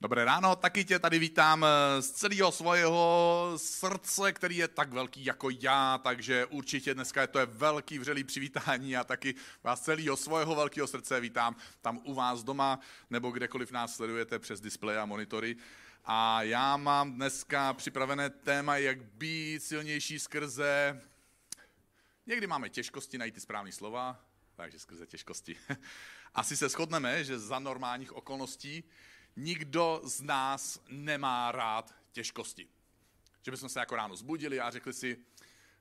Dobré ráno, taky tě tady vítám eh, z celého svého srdce, který je tak velký jako já, takže určitě dneska je to je velký vřelý přivítání a taky vás celého svého velkého srdce vítám tam u vás doma nebo kdekoliv nás sledujete přes displeje a monitory. A já mám dneska připravené téma, jak být silnější skrze... Někdy máme těžkosti najít ty správné slova, takže skrze těžkosti. Asi se shodneme, že za normálních okolností nikdo z nás nemá rád těžkosti. Že bychom se jako ráno zbudili a řekli si,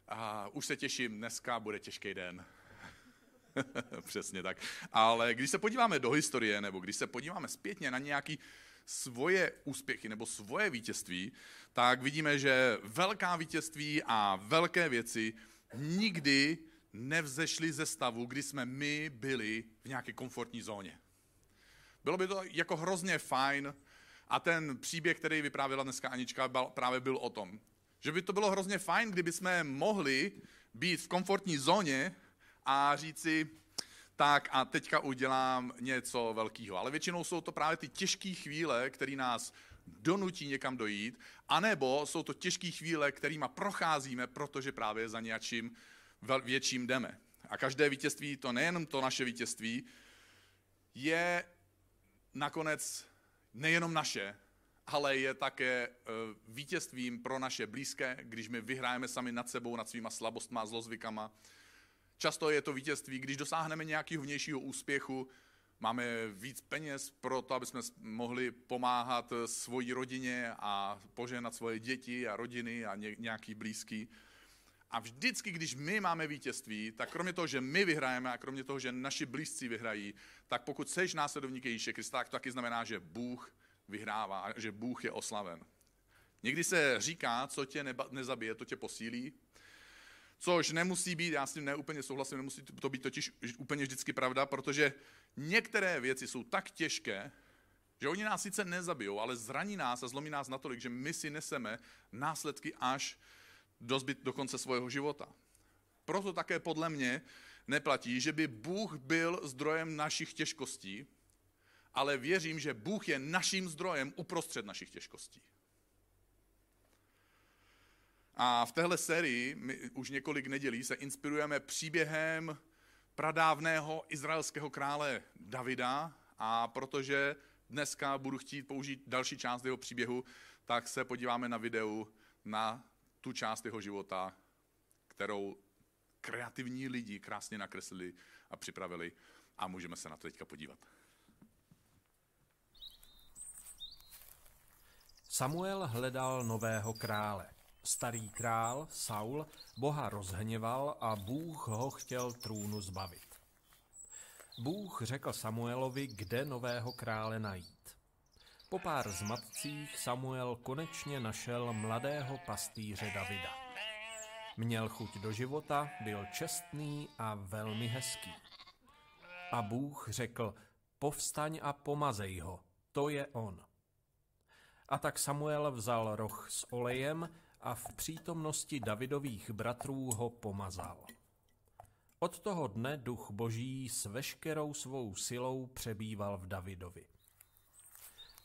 a už se těším, dneska bude těžký den. Přesně tak. Ale když se podíváme do historie, nebo když se podíváme zpětně na nějaký svoje úspěchy nebo svoje vítězství, tak vidíme, že velká vítězství a velké věci nikdy nevzešly ze stavu, kdy jsme my byli v nějaké komfortní zóně. Bylo by to jako hrozně fajn a ten příběh, který vyprávěla dneska Anička, právě byl o tom, že by to bylo hrozně fajn, kdyby jsme mohli být v komfortní zóně a říci, tak a teďka udělám něco velkého. Ale většinou jsou to právě ty těžké chvíle, které nás donutí někam dojít, anebo jsou to těžké chvíle, kterými procházíme, protože právě za něčím větším jdeme. A každé vítězství, to nejenom to naše vítězství, je nakonec nejenom naše, ale je také eh, vítězstvím pro naše blízké, když my vyhrajeme sami nad sebou, nad svýma slabostma, zlozvykama. Často je to vítězství, když dosáhneme nějakého vnějšího úspěchu, máme víc peněz pro to, aby jsme mohli pomáhat svojí rodině a požehnat svoje děti a rodiny a nějaký blízký. A vždycky, když my máme vítězství, tak kromě toho, že my vyhrajeme a kromě toho, že naši blízcí vyhrají, tak pokud seš následovník Ježíše Krista, tak to taky znamená, že Bůh vyhrává že Bůh je oslaven. Někdy se říká, co tě nezabije, to tě posílí, což nemusí být, já s tím neúplně souhlasím, nemusí to být totiž úplně vždycky pravda, protože některé věci jsou tak těžké, že oni nás sice nezabijou, ale zraní nás a zlomí nás natolik, že my si neseme následky až dozbyt do konce svého života. Proto také podle mě neplatí, že by Bůh byl zdrojem našich těžkostí, ale věřím, že Bůh je naším zdrojem uprostřed našich těžkostí. A v téhle sérii my už několik nedělí se inspirujeme příběhem pradávného izraelského krále Davida a protože dneska budu chtít použít další část jeho příběhu, tak se podíváme na videu na tu část jeho života, kterou kreativní lidi krásně nakreslili a připravili a můžeme se na to teďka podívat. Samuel hledal nového krále. Starý král, Saul, Boha rozhněval a Bůh ho chtěl trůnu zbavit. Bůh řekl Samuelovi, kde nového krále najít. Po pár zmatcích Samuel konečně našel mladého pastýře Davida. Měl chuť do života, byl čestný a velmi hezký. A Bůh řekl, povstaň a pomazej ho, to je on. A tak Samuel vzal roh s olejem a v přítomnosti Davidových bratrů ho pomazal. Od toho dne duch boží s veškerou svou silou přebýval v Davidovi.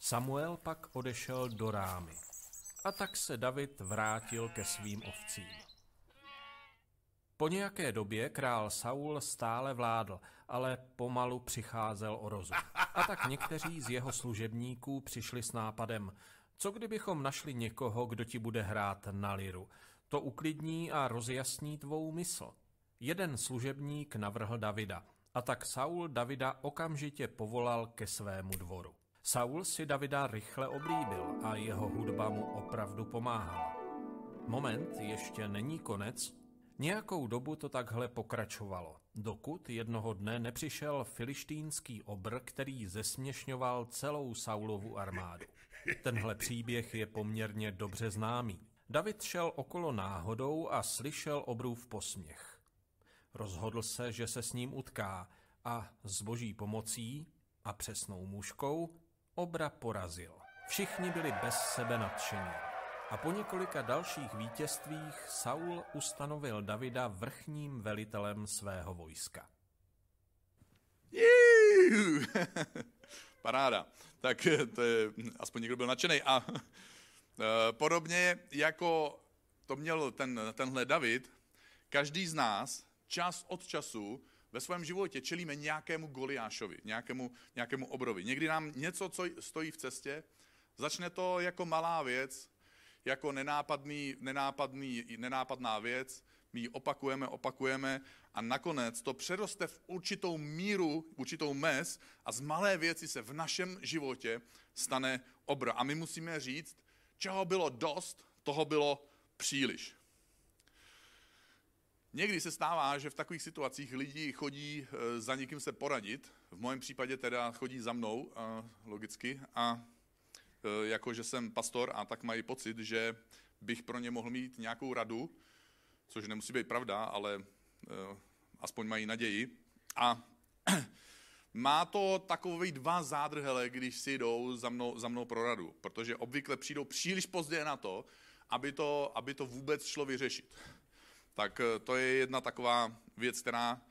Samuel pak odešel do Rámy. A tak se David vrátil ke svým ovcím. Po nějaké době král Saul stále vládl, ale pomalu přicházel o rozum. A tak někteří z jeho služebníků přišli s nápadem, co kdybychom našli někoho, kdo ti bude hrát na liru. To uklidní a rozjasní tvou mysl. Jeden služebník navrhl Davida, a tak Saul Davida okamžitě povolal ke svému dvoru. Saul si Davida rychle oblíbil a jeho hudba mu opravdu pomáhala. Moment ještě není konec. Nějakou dobu to takhle pokračovalo, dokud jednoho dne nepřišel filištínský obr, který zesměšňoval celou Saulovu armádu. Tenhle příběh je poměrně dobře známý. David šel okolo náhodou a slyšel obrův posměch. Rozhodl se, že se s ním utká a s boží pomocí a přesnou muškou Obra porazil. Všichni byli bez sebe nadšení. A po několika dalších vítězstvích Saul ustanovil Davida vrchním velitelem svého vojska. Paráda. Tak to je, aspoň někdo byl nadšený. A podobně jako to měl ten, tenhle David, každý z nás čas od času ve svém životě čelíme nějakému Goliášovi, nějakému, nějakému obrovi. Někdy nám něco, co stojí v cestě, začne to jako malá věc, jako nenápadný, nenápadný, nenápadná věc, my ji opakujeme, opakujeme a nakonec to přeroste v určitou míru, určitou mez a z malé věci se v našem životě stane obra. A my musíme říct, čeho bylo dost, toho bylo příliš. Někdy se stává, že v takových situacích lidi chodí eh, za někým se poradit, v mém případě teda chodí za mnou, eh, logicky, a eh, jako, že jsem pastor a tak mají pocit, že bych pro ně mohl mít nějakou radu, což nemusí být pravda, ale aspoň mají naději. A má to takové dva zádrhele, když si jdou za mnou, za mnou pro radu, protože obvykle přijdou příliš pozdě na to, aby to, aby to vůbec šlo vyřešit. Tak eh, to je jedna taková věc, která,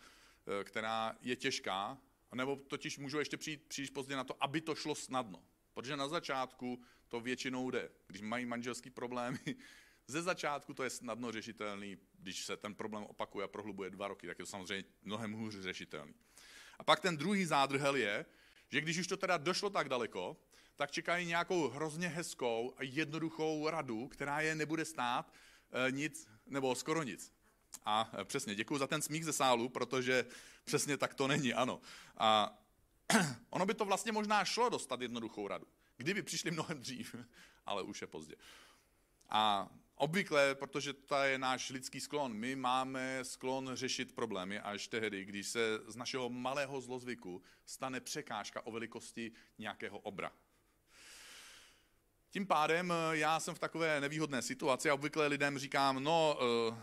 eh, která je těžká, nebo totiž můžu ještě přijít příliš pozdě na to, aby to šlo snadno. Protože na začátku to většinou jde. Když mají manželský problémy, ze začátku to je snadno řešitelný, když se ten problém opakuje a prohlubuje dva roky, tak je to samozřejmě mnohem hůř řešitelný. A pak ten druhý zádrhel je, že když už to teda došlo tak daleko, tak čekají nějakou hrozně hezkou a jednoduchou radu, která je nebude stát e, nic nebo skoro nic. A e, přesně, děkuji za ten smích ze sálu, protože přesně tak to není, ano. A ono by to vlastně možná šlo dostat jednoduchou radu, kdyby přišli mnohem dřív, ale už je pozdě. A obvykle, protože to je náš lidský sklon, my máme sklon řešit problémy až tehdy, když se z našeho malého zlozvyku stane překážka o velikosti nějakého obra. Tím pádem eh, já jsem v takové nevýhodné situaci a obvykle lidem říkám, no, eh,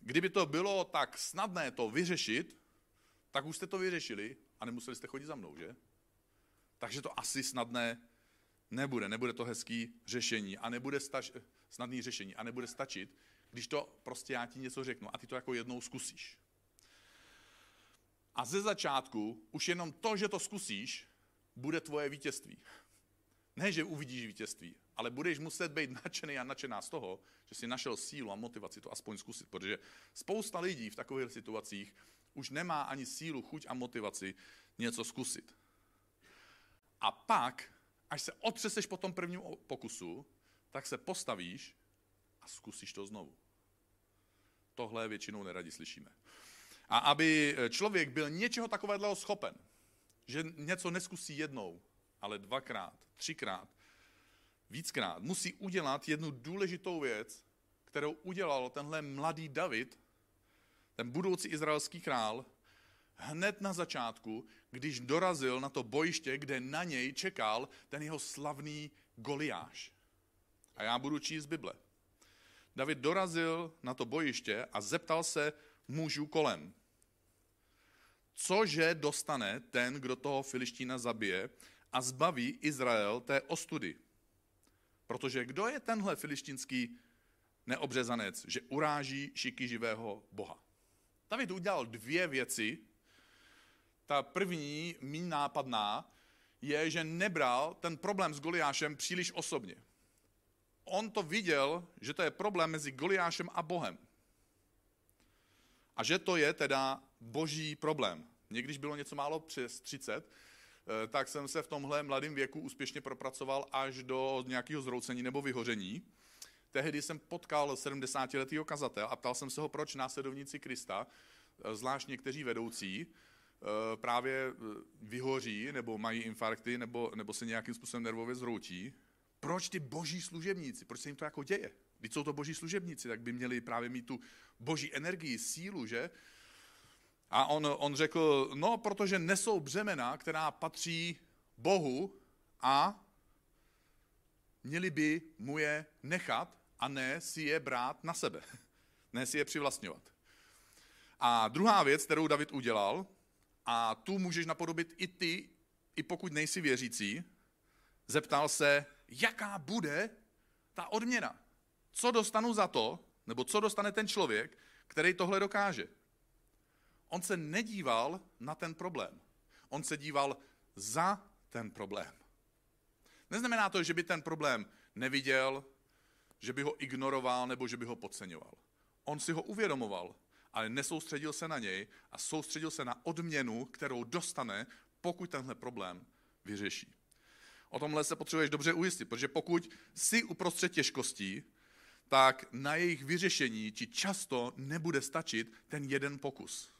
kdyby to bylo tak snadné to vyřešit, tak už jste to vyřešili a nemuseli jste chodit za mnou, že? Takže to asi snadné nebude, nebude to hezký řešení a nebude stač, snadný řešení a nebude stačit, když to prostě já ti něco řeknu a ty to jako jednou zkusíš. A ze začátku už jenom to, že to zkusíš, bude tvoje vítězství. Ne, že uvidíš vítězství, ale budeš muset být nadšený a nadšená z toho, že si našel sílu a motivaci to aspoň zkusit, protože spousta lidí v takových situacích už nemá ani sílu, chuť a motivaci něco zkusit. A pak, až se otřeseš po tom prvním pokusu, tak se postavíš a zkusíš to znovu. Tohle většinou neradi slyšíme. A aby člověk byl něčeho takového schopen, že něco neskusí jednou, ale dvakrát, třikrát, víckrát, musí udělat jednu důležitou věc, kterou udělal tenhle mladý David, ten budoucí izraelský král, hned na začátku, když dorazil na to bojiště, kde na něj čekal ten jeho slavný Goliáš. A já budu číst Bible. David dorazil na to bojiště a zeptal se mužů kolem. Cože dostane ten, kdo toho filištína zabije a zbaví Izrael té ostudy. Protože kdo je tenhle filištinský neobřezanec, že uráží šiky živého Boha? David udělal dvě věci. Ta první, mín nápadná, je, že nebral ten problém s Goliášem příliš osobně. On to viděl, že to je problém mezi Goliášem a Bohem. A že to je teda boží problém. Někdyž bylo něco málo přes 30, Eh, tak jsem se v tomhle mladém věku úspěšně propracoval až do nějakého zroucení nebo vyhoření. Tehdy jsem potkal 70-letého kazatel a ptal jsem se ho, proč následovníci Krista, eh, zvlášť někteří vedoucí, eh, právě vyhoří nebo mají infarkty nebo, nebo se nějakým způsobem nervově zhroutí. Proč ty boží služebníci, proč se jim to jako děje? Když jsou to boží služebníci, tak by měli právě mít tu boží energii, sílu, že? A on, on řekl, no, protože nesou břemena, která patří Bohu a měli by mu je nechat a ne si je brát na sebe. Ne si je přivlastňovat. A druhá věc, kterou David udělal, a tu můžeš napodobit i ty, i pokud nejsi věřící, zeptal se, jaká bude ta odměna. Co dostanu za to, nebo co dostane ten člověk, který tohle dokáže. On se nedíval na ten problém. On se díval za ten problém. Neznamená to, že by ten problém neviděl, že by ho ignoroval nebo že by ho podceňoval. On si ho uvědomoval, ale nesoustředil se na něj a soustředil se na odměnu, kterou dostane, pokud tenhle problém vyřeší. O tomhle se potřebuješ dobře ujistit, protože pokud jsi uprostřed těžkostí, tak na jejich vyřešení ti často nebude stačit ten jeden pokus.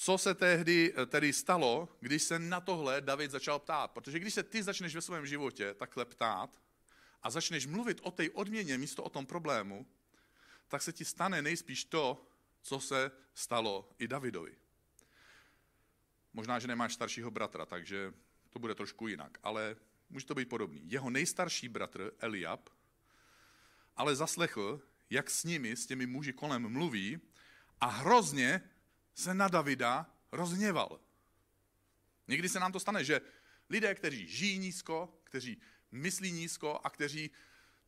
Co se tehdy tedy stalo, když se na tohle David začal ptát? Protože když se ty začneš ve svém životě takhle ptát a začneš mluvit o té odměně místo o tom problému, tak se ti stane nejspíš to, co se stalo i Davidovi. Možná, že nemáš staršího bratra, takže to bude trošku jinak, ale může to být podobný. Jeho nejstarší bratr Eliab ale zaslechl, jak s nimi, s těmi muži kolem mluví a hrozně se na Davida rozhněval. Někdy se nám to stane, že lidé, kteří žijí nízko, kteří myslí nízko a kteří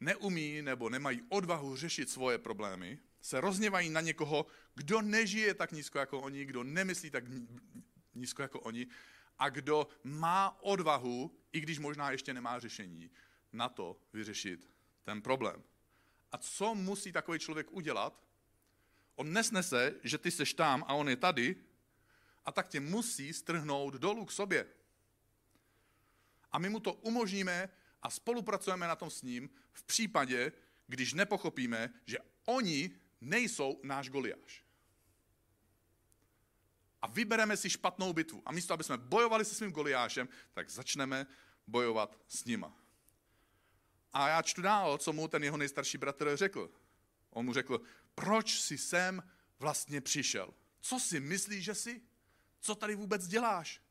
neumí nebo nemají odvahu řešit svoje problémy, se rozněvají na někoho, kdo nežije tak nízko jako oni, kdo nemyslí tak nízko jako oni a kdo má odvahu, i když možná ještě nemá řešení, na to vyřešit ten problém. A co musí takový člověk udělat? On nesnese, že ty seš tam a on je tady, a tak tě musí strhnout dolů k sobě. A my mu to umožníme a spolupracujeme na tom s ním v případě, když nepochopíme, že oni nejsou náš Goliáš. A vybereme si špatnou bitvu. A místo, aby jsme bojovali se svým Goliášem, tak začneme bojovat s nima. A já čtu dál, co mu ten jeho nejstarší bratr řekl. On mu řekl, proč jsi sem vlastně přišel? Co si myslíš, že jsi? Co tady vůbec děláš?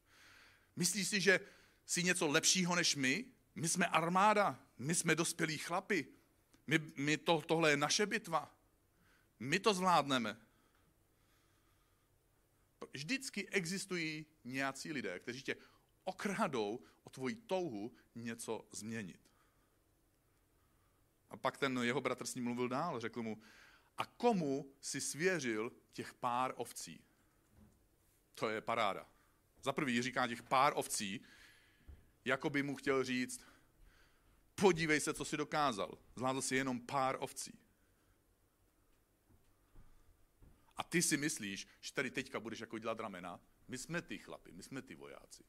Myslíš si, že jsi něco lepšího než my? My jsme armáda, my jsme dospělí chlapi. My, my to, tohle je naše bitva. My to zvládneme. Vždycky existují nějací lidé, kteří tě okradou o tvoji touhu něco změnit. A pak ten jeho bratr s ním mluvil dál, řekl mu, a komu si svěřil těch pár ovcí? To je paráda. Za prvý říká těch pár ovcí, jako by mu chtěl říct, podívej se, co si dokázal. Zvládl si jenom pár ovcí. A ty si myslíš, že tady teďka budeš jako dělat ramena. My jsme ty chlapi, my jsme ty vojáci.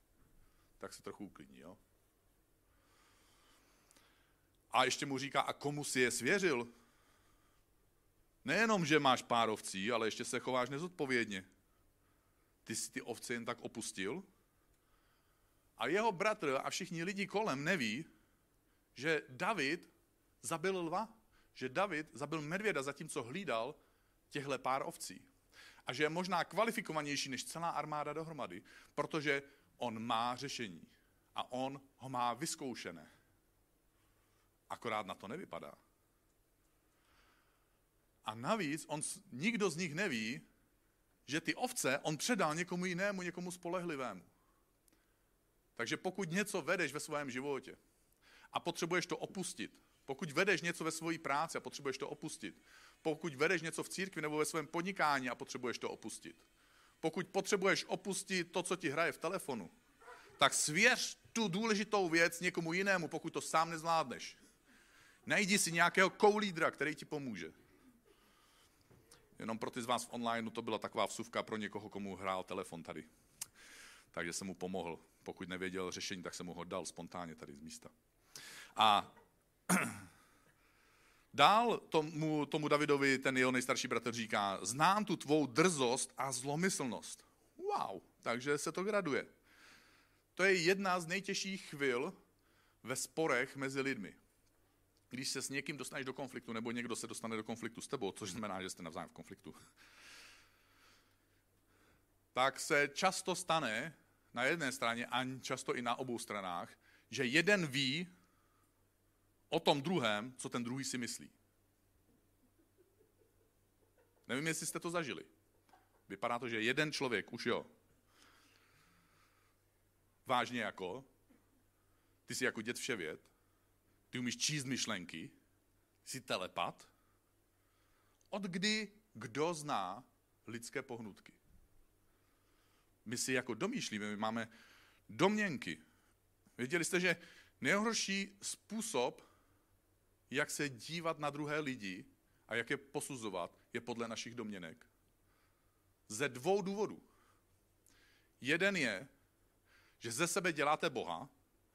Tak se trochu uklidní, jo? A ještě mu říká, a komu si je svěřil? Nejenom, že máš pár ovcí, ale ještě se chováš nezodpovědně. Ty jsi ty ovce jen tak opustil? A jeho bratr a všichni lidi kolem neví, že David zabil lva, že David zabil medvěda, zatímco hlídal těhle pár ovcí. A že je možná kvalifikovanější než celá armáda dohromady, protože on má řešení. A on ho má vyzkoušené. Akorát na to nevypadá. A navíc on, nikdo z nich neví, že ty ovce on předal někomu jinému, někomu spolehlivému. Takže pokud něco vedeš ve svém životě a potřebuješ to opustit, pokud vedeš něco ve své práci a potřebuješ to opustit, pokud vedeš něco v církvi nebo ve svém podnikání a potřebuješ to opustit, pokud potřebuješ opustit to, co ti hraje v telefonu, tak svěř tu důležitou věc někomu jinému, pokud to sám nezvládneš. Najdi si nějakého koulídra, který ti pomůže. Jenom pro ty z vás v online to byla taková vsuvka pro někoho, komu hrál telefon tady. Takže jsem mu pomohl. Pokud nevěděl řešení, tak jsem mu ho dal spontánně tady z místa. A dál tomu, tomu Davidovi ten jeho nejstarší bratr říká, znám tu tvou drzost a zlomyslnost. Wow, takže se to graduje. To je jedna z nejtěžších chvil ve sporech mezi lidmi když se s někým dostaneš do konfliktu, nebo někdo se dostane do konfliktu s tebou, což znamená, že jste navzájem v konfliktu, tak se často stane na jedné straně a často i na obou stranách, že jeden ví o tom druhém, co ten druhý si myslí. Nevím, jestli jste to zažili. Vypadá to, že jeden člověk, už jo, vážně jako, ty jsi jako dět vševěd, ty umíš číst myšlenky, jsi telepat. Od kdy kdo zná lidské pohnutky? My si jako domýšlíme, my máme domněnky. Věděli jste, že nejhorší způsob, jak se dívat na druhé lidi a jak je posuzovat, je podle našich domněnek. Ze dvou důvodů. Jeden je, že ze sebe děláte Boha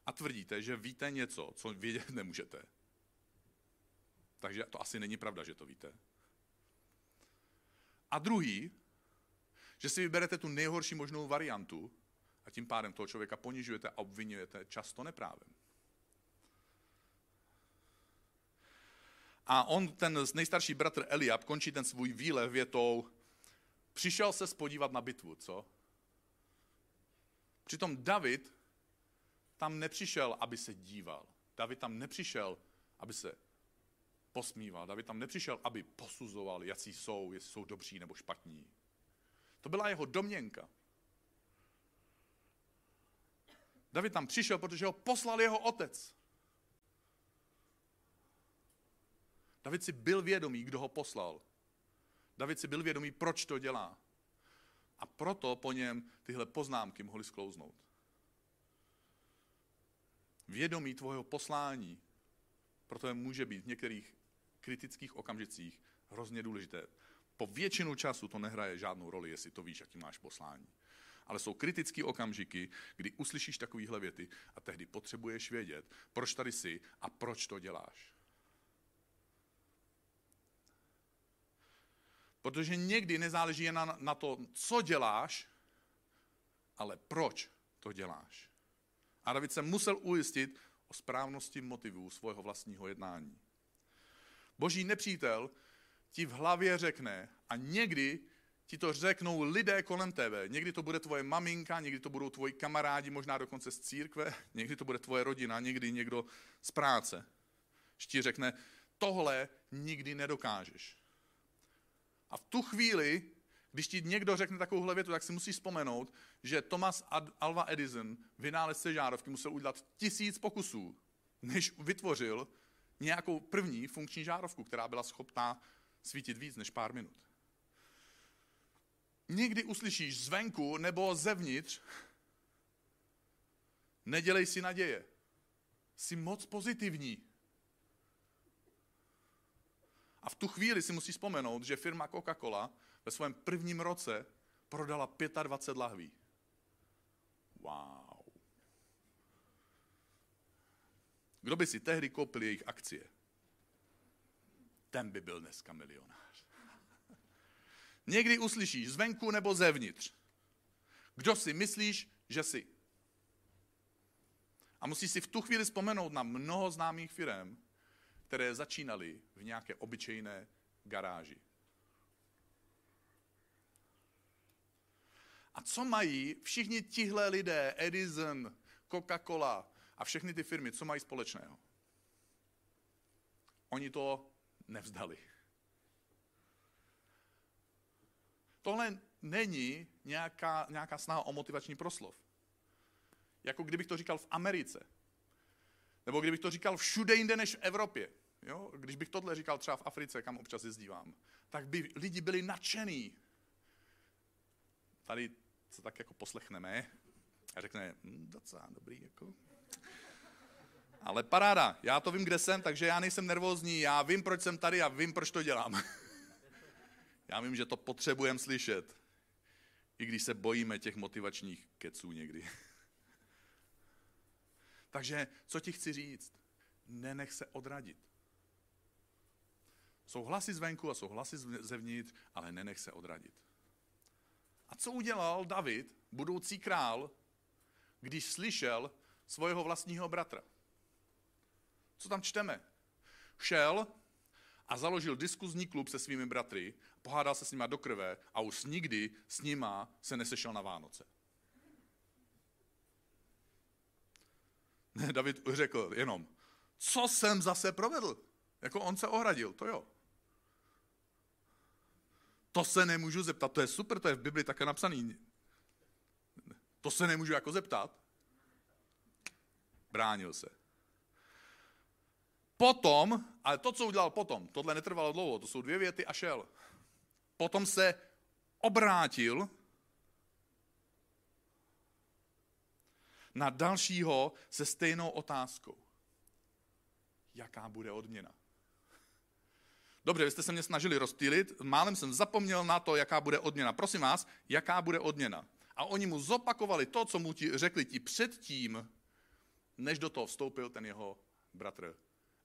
a tvrdíte, že víte něco, co vědět nemůžete. Takže to asi není pravda, že to víte. A druhý, že si vyberete tu nejhorší možnou variantu a tím pádem toho člověka ponižujete a obvinujete často neprávem. A on, ten nejstarší bratr Eliab, končí ten svůj výlev větou, přišel se spodívat na bitvu, co? Přitom David tam nepřišel, aby se díval. David tam nepřišel, aby se posmíval. David tam nepřišel, aby posuzoval, jaký jsou, jestli jsou dobří nebo špatní. To byla jeho domněnka. David tam přišel, protože ho poslal jeho otec. David si byl vědomý, kdo ho poslal. David si byl vědomý, proč to dělá. A proto po něm tyhle poznámky mohly sklouznout. Vědomí tvého poslání proto může být v některých kritických okamžicích hrozně důležité. Po většinu času to nehraje žádnou roli, jestli to víš, jaký máš poslání. Ale jsou kritické okamžiky, kdy uslyšíš takovéhle věty a tehdy potřebuješ vědět, proč tady jsi a proč to děláš. Protože někdy nezáleží jen na, na to, co děláš, ale proč to děláš. A David se musel ujistit o správnosti motivů svého vlastního jednání. Boží nepřítel ti v hlavě řekne a někdy ti to řeknou lidé kolem tebe. Někdy to bude tvoje maminka, někdy to budou tvoji kamarádi, možná dokonce z církve, někdy to bude tvoje rodina, někdy někdo z práce. Ti řekne, tohle nikdy nedokážeš. A v tu chvíli, když ti někdo řekne takovouhle větu, tak si musíš vzpomenout, že Thomas Alva Edison, vynálezce žárovky, musel udělat tisíc pokusů, než vytvořil nějakou první funkční žárovku, která byla schopná svítit víc než pár minut. Někdy uslyšíš zvenku nebo zevnitř, nedělej si naděje. Jsi moc pozitivní. A v tu chvíli si musíš vzpomenout, že firma Coca-Cola ve svém prvním roce prodala 25 lahví. Wow. Kdo by si tehdy koupil jejich akcie? Ten by byl dneska milionář. Někdy uslyšíš zvenku nebo zevnitř. Kdo si myslíš, že jsi? A musíš si v tu chvíli vzpomenout na mnoho známých firm, které začínaly v nějaké obyčejné garáži. A co mají všichni tihle lidé, Edison, Coca-Cola a všechny ty firmy, co mají společného? Oni to nevzdali. Tohle není nějaká, nějaká snaha o motivační proslov. Jako kdybych to říkal v Americe. Nebo kdybych to říkal všude jinde než v Evropě. Jo? Když bych tohle říkal třeba v Africe, kam občas jezdívám, tak by lidi byli nadšený. Tady se tak jako poslechneme a řekne, hm, docela dobrý, jako. Ale paráda, já to vím, kde jsem, takže já nejsem nervózní, já vím, proč jsem tady a vím, proč to dělám. já vím, že to potřebujeme slyšet, i když se bojíme těch motivačních keců někdy. takže co ti chci říct? Nenech se odradit. Jsou hlasy zvenku a jsou hlasy zevnitř, ale nenech se odradit. Co udělal David, budoucí král, když slyšel svého vlastního bratra? Co tam čteme? Šel a založil diskuzní klub se svými bratry, pohádal se s nima do krve a už nikdy s nima se nesešel na Vánoce. Ne, David řekl jenom, co jsem zase provedl? Jako on se ohradil, to jo. To se nemůžu zeptat, to je super, to je v Bibli také napsaný. To se nemůžu jako zeptat. Bránil se. Potom, ale to, co udělal potom, tohle netrvalo dlouho, to jsou dvě věty a šel. Potom se obrátil, na dalšího se stejnou otázkou. Jaká bude odměna? Dobře, vy jste se mě snažili rozptýlit, málem jsem zapomněl na to, jaká bude odměna. Prosím vás, jaká bude odměna? A oni mu zopakovali to, co mu ti řekli ti předtím, než do toho vstoupil ten jeho bratr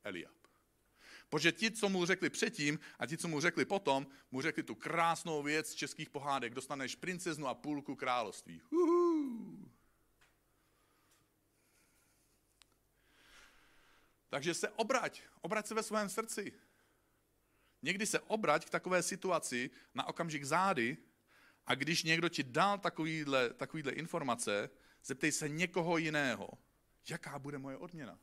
Eliab. Protože ti, co mu řekli předtím a ti, co mu řekli potom, mu řekli tu krásnou věc z českých pohádek. Dostaneš princeznu a půlku království. Uhu. Takže se obrať, obrať se ve svém srdci. Někdy se obrať k takové situaci na okamžik zády a když někdo ti dal takovýhle, takovýhle informace, zeptej se někoho jiného, jaká bude moje odměna.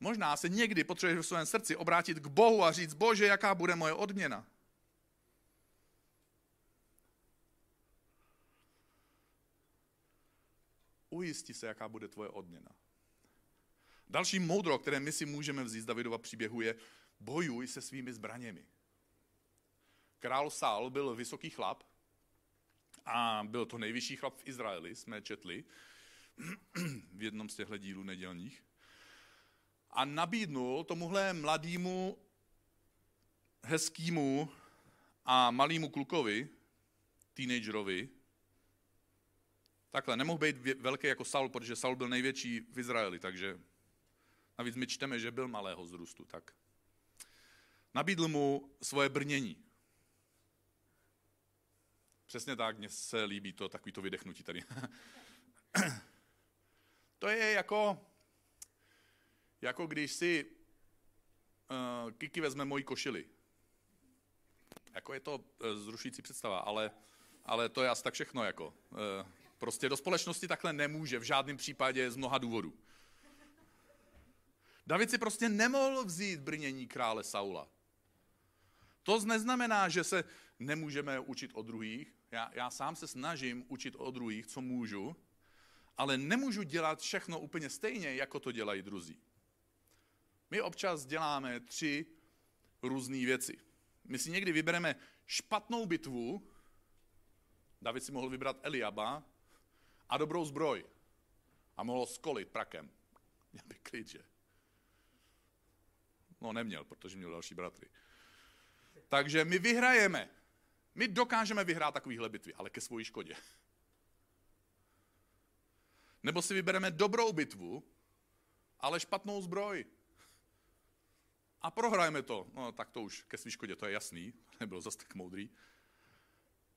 Možná se někdy potřebuješ v svém srdci obrátit k Bohu a říct, Bože, jaká bude moje odměna. Ujisti se, jaká bude tvoje odměna. Další moudro, které my si můžeme vzít z Davidova příběhu, je bojuj se svými zbraněmi. Král Sál byl vysoký chlap a byl to nejvyšší chlap v Izraeli, jsme četli v jednom z těchto dílů nedělních. A nabídnul tomuhle mladému, hezkýmu a malému klukovi, teenagerovi, takhle, nemohl být velký jako Saul, protože Saul byl největší v Izraeli, takže navíc my čteme, že byl malého vzrůstu, tak nabídl mu svoje brnění. Přesně tak, mně se líbí to, takový to vydechnutí tady. to je jako, jako když si uh, Kiki vezme moji košili. Jako je to uh, zrušující představa, ale, ale to je asi tak všechno. Jako. Uh, prostě do společnosti takhle nemůže v žádném případě z mnoha důvodů. David si prostě nemohl vzít brnění krále Saula. To neznamená, že se nemůžeme učit o druhých. Já, já sám se snažím učit o druhých, co můžu, ale nemůžu dělat všechno úplně stejně, jako to dělají druzí. My občas děláme tři různé věci. My si někdy vybereme špatnou bitvu, David si mohl vybrat Eliaba, a dobrou zbroj. A mohl skolit prakem. Měl by klid, že? No neměl, protože měl další bratry. Takže my vyhrajeme. My dokážeme vyhrát takovýhle bitvy, ale ke svojí škodě. Nebo si vybereme dobrou bitvu, ale špatnou zbroj. A prohrajeme to. No tak to už ke své škodě, to je jasný. Nebyl zase tak moudrý.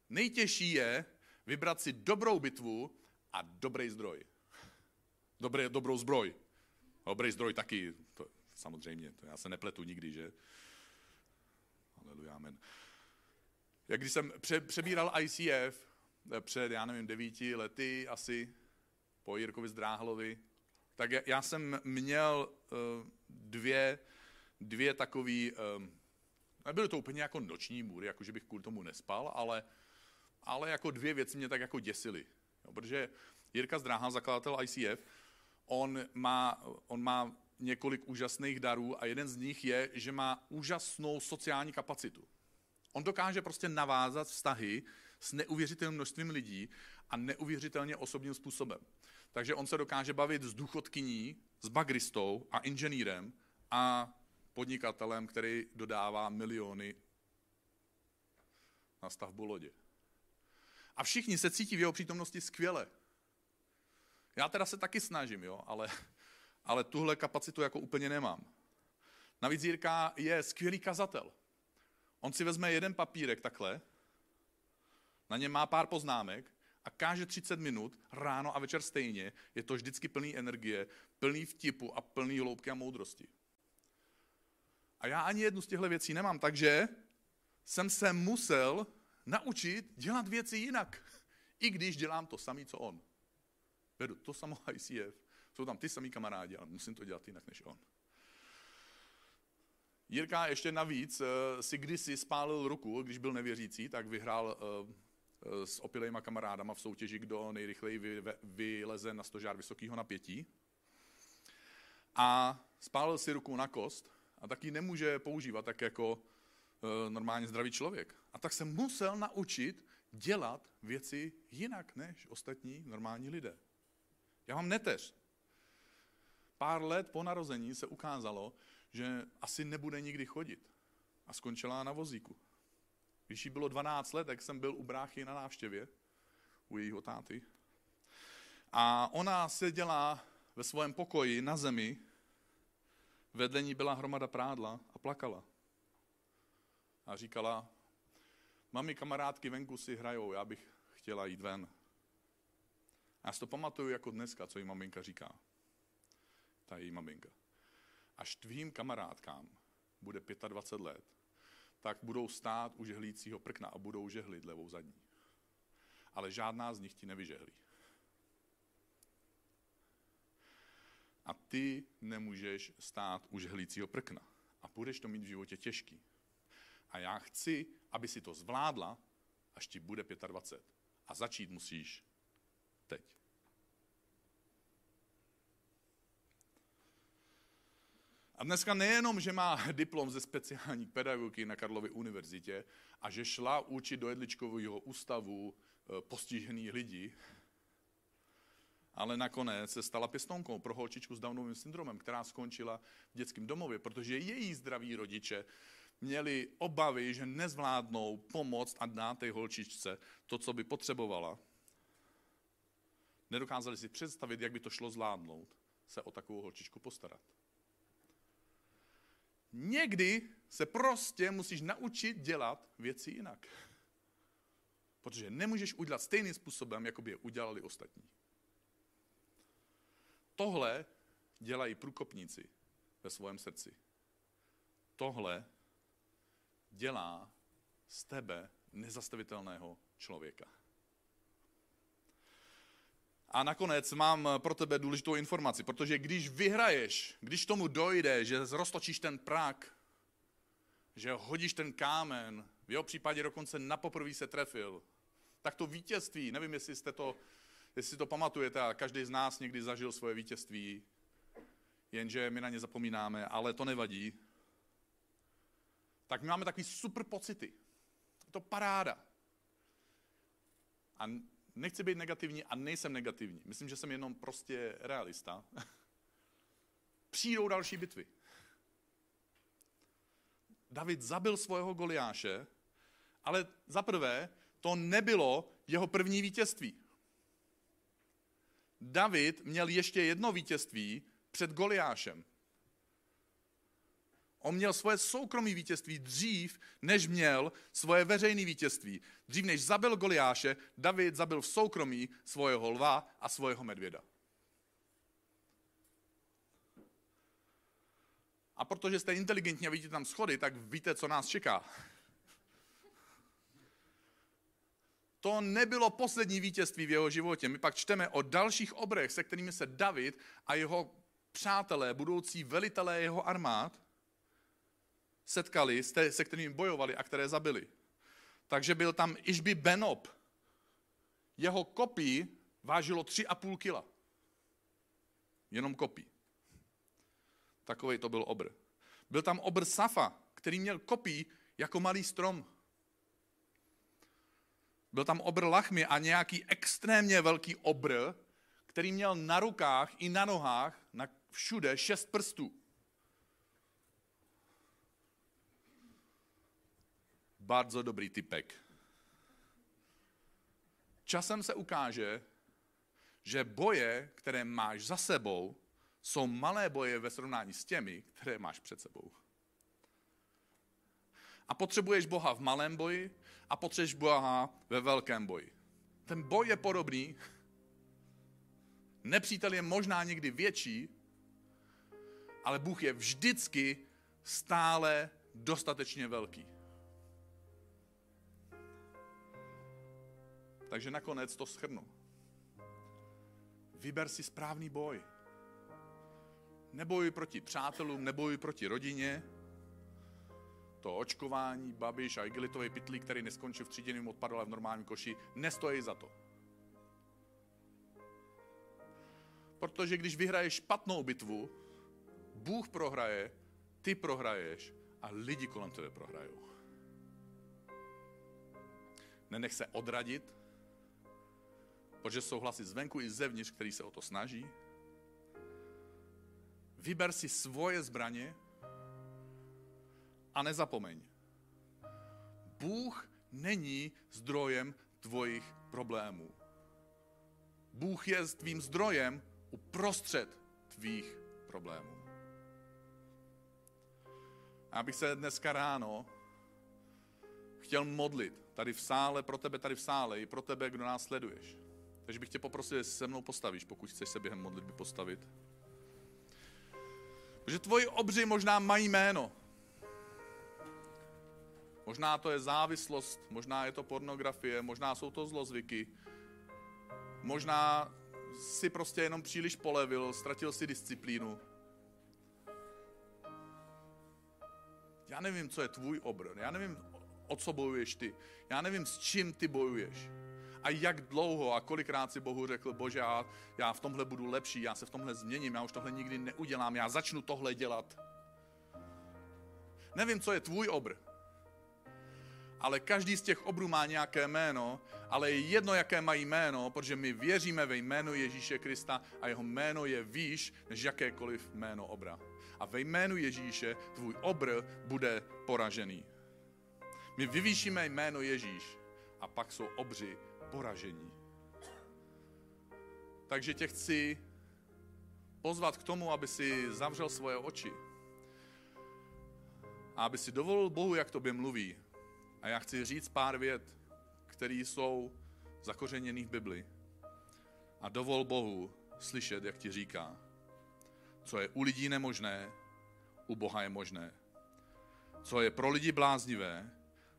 Nejtěžší je vybrat si dobrou bitvu a dobrý zdroj. Dobré, dobrou zbroj. Dobrý zdroj taky, to, samozřejmě, to já se nepletu nikdy, že? Aleluja, amen. Jak když jsem pře, přebíral ICF eh, před, já nevím, devíti lety asi, po Jirkovi Zdráhlovi, tak já, jsem měl uh, dvě, dvě takový, um, nebyly to úplně jako noční můry, jako že bych kvůli tomu nespal, ale, ale jako dvě věci mě tak jako děsily. Protože Jirka Zdráhal, zakladatel ICF, on má, on má několik úžasných darů a jeden z nich je, že má úžasnou sociální kapacitu. On dokáže prostě navázat vztahy s neuvěřitelným množstvím lidí a neuvěřitelně osobním způsobem. Takže on se dokáže bavit s důchodkyní, s bagristou a inženýrem a podnikatelem, který dodává miliony na stavbu lodě. A všichni se cítí v jeho přítomnosti skvěle. Já teda se taky snažím, jo, ale, ale tuhle kapacitu jako úplně nemám. Navíc Jirka je skvělý kazatel. On si vezme jeden papírek takhle, na něm má pár poznámek a káže 30 minut, ráno a večer stejně, je to vždycky plný energie, plný vtipu a plný hloubky a moudrosti. A já ani jednu z těchto věcí nemám, takže jsem se musel naučit dělat věci jinak. I když dělám to samé, co on. Vedu to samo ICF, jsou tam ty samý kamarádi, ale musím to dělat jinak než on. Jirka ještě navíc eh, si kdysi spálil ruku, když byl nevěřící, tak vyhrál eh, eh, s opilejma kamarádama v soutěži, kdo nejrychleji vyleze na stožár vysokého napětí. A spálil si ruku na kost a taky nemůže používat tak jako normálně zdravý člověk. A tak se musel naučit, dělat věci jinak než ostatní normální lidé. Já mám neteř. Pár let po narození se ukázalo, že asi nebude nikdy chodit. A skončila na vozíku. Když jí bylo 12 let, tak jsem byl u bráchy na návštěvě, u jejího táty. A ona seděla ve svém pokoji na zemi, vedle ní byla hromada prádla a plakala. A říkala, mami, kamarádky venku si hrajou, já bych chtěla jít ven. A já si to pamatuju jako dneska, co jí maminka říká. Ta její maminka. Až tvým kamarádkám bude 25 let, tak budou stát u žehlícího prkna a budou žehlit levou zadní. Ale žádná z nich ti nevyžehlí. A ty nemůžeš stát u žehlícího prkna. A budeš to mít v životě těžký. A já chci, aby si to zvládla, až ti bude 25. A začít musíš teď. A dneska nejenom, že má diplom ze speciální pedagogiky na Karlově univerzitě a že šla učit do Jedličkového ústavu eh, postižený lidi, ale nakonec se stala pěstonkou pro holčičku s Downovým syndromem, která skončila v dětském domově, protože její zdraví rodiče měli obavy, že nezvládnou pomoct a dát té holčičce to, co by potřebovala. Nedokázali si představit, jak by to šlo zvládnout, se o takovou holčičku postarat. Někdy se prostě musíš naučit dělat věci jinak. Protože nemůžeš udělat stejným způsobem, jako by je udělali ostatní. Tohle dělají průkopníci ve svém srdci. Tohle dělá z tebe nezastavitelného člověka. A nakonec mám pro tebe důležitou informaci, protože když vyhraješ, když tomu dojde, že roztočíš ten prak, že hodíš ten kámen, v jeho případě dokonce na poprvé se trefil, tak to vítězství, nevím, jestli jste to, jestli to pamatujete, a každý z nás někdy zažil svoje vítězství, jenže my na ně zapomínáme, ale to nevadí. Tak my máme takový super pocity. Je to paráda. A Nechci být negativní a nejsem negativní. Myslím, že jsem jenom prostě realista. Přijdou další bitvy. David zabil svého Goliáše, ale za prvé to nebylo jeho první vítězství. David měl ještě jedno vítězství před Goliášem. On měl svoje soukromé vítězství dřív, než měl svoje veřejné vítězství. Dřív než zabil Goliáše, David zabil v soukromí svojeho lva a svojeho medvěda. A protože jste inteligentní a vidíte tam schody, tak víte, co nás čeká. To nebylo poslední vítězství v jeho životě. My pak čteme o dalších obrech, se kterými se David a jeho přátelé, budoucí velitelé jeho armád, setkali, se kterými bojovali a které zabili. Takže byl tam Išby Benob. Jeho kopí vážilo 3,5 kila. Jenom kopí. Takový to byl obr. Byl tam obr Safa, který měl kopí jako malý strom. Byl tam obr Lachmy a nějaký extrémně velký obr, který měl na rukách i na nohách, na všude šest prstů. Bardzo dobrý typek. Časem se ukáže, že boje, které máš za sebou, jsou malé boje ve srovnání s těmi, které máš před sebou. A potřebuješ Boha v malém boji a potřebuješ Boha ve velkém boji. Ten boj je podobný, nepřítel je možná někdy větší, ale Bůh je vždycky stále dostatečně velký. Takže nakonec to schrnu. Vyber si správný boj. Nebojuj proti přátelům, nebojuj proti rodině. To očkování, babiš a igelitový pytlík, který neskončil v tříděném odpadu, ale v normálním koši, nestojí za to. Protože když vyhraješ špatnou bitvu, Bůh prohraje, ty prohraješ a lidi kolem tebe prohrajou. Nenech se odradit, protože jsou hlasy zvenku i zevnitř, který se o to snaží. Vyber si svoje zbraně a nezapomeň. Bůh není zdrojem tvojich problémů. Bůh je tvým zdrojem uprostřed tvých problémů. Já bych se dneska ráno chtěl modlit tady v sále, pro tebe tady v sále, i pro tebe, kdo nás sleduješ. Takže bych tě poprosil, jestli se mnou postavíš, pokud chceš se během modlitby postavit. Protože tvoji obři možná mají jméno. Možná to je závislost, možná je to pornografie, možná jsou to zlozvyky. Možná si prostě jenom příliš polevil, ztratil si disciplínu. Já nevím, co je tvůj obr. Já nevím, o co bojuješ ty. Já nevím, s čím ty bojuješ. A jak dlouho a kolikrát si Bohu řekl, bože, já, já v tomhle budu lepší, já se v tomhle změním, já už tohle nikdy neudělám, já začnu tohle dělat. Nevím, co je tvůj obr. Ale každý z těch obrů má nějaké jméno, ale je jedno, jaké mají jméno, protože my věříme ve jménu Ježíše Krista a jeho jméno je výš než jakékoliv jméno obra. A ve jménu Ježíše tvůj obr bude poražený. My vyvýšíme jméno Ježíš a pak jsou obři poražení. Takže tě chci pozvat k tomu, aby si zavřel svoje oči a aby si dovolil Bohu, jak tobě mluví. A já chci říct pár vět, které jsou zakořeněný v Bibli. A dovol Bohu slyšet, jak ti říká. Co je u lidí nemožné, u Boha je možné. Co je pro lidi bláznivé,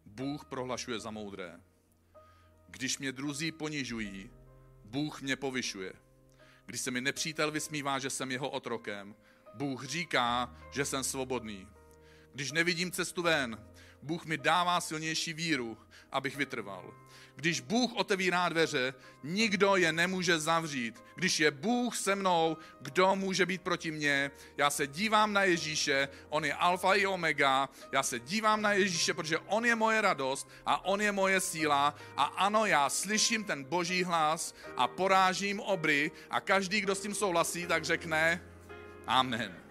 Bůh prohlašuje za moudré. Když mě druzí ponižují, Bůh mě povyšuje. Když se mi nepřítel vysmívá, že jsem jeho otrokem, Bůh říká, že jsem svobodný. Když nevidím cestu ven, Bůh mi dává silnější víru, abych vytrval. Když Bůh otevírá dveře, nikdo je nemůže zavřít. Když je Bůh se mnou, kdo může být proti mně? Já se dívám na Ježíše, on je alfa i omega. Já se dívám na Ježíše, protože on je moje radost a on je moje síla. A ano, já slyším ten boží hlas a porážím obry a každý, kdo s tím souhlasí, tak řekne Amen.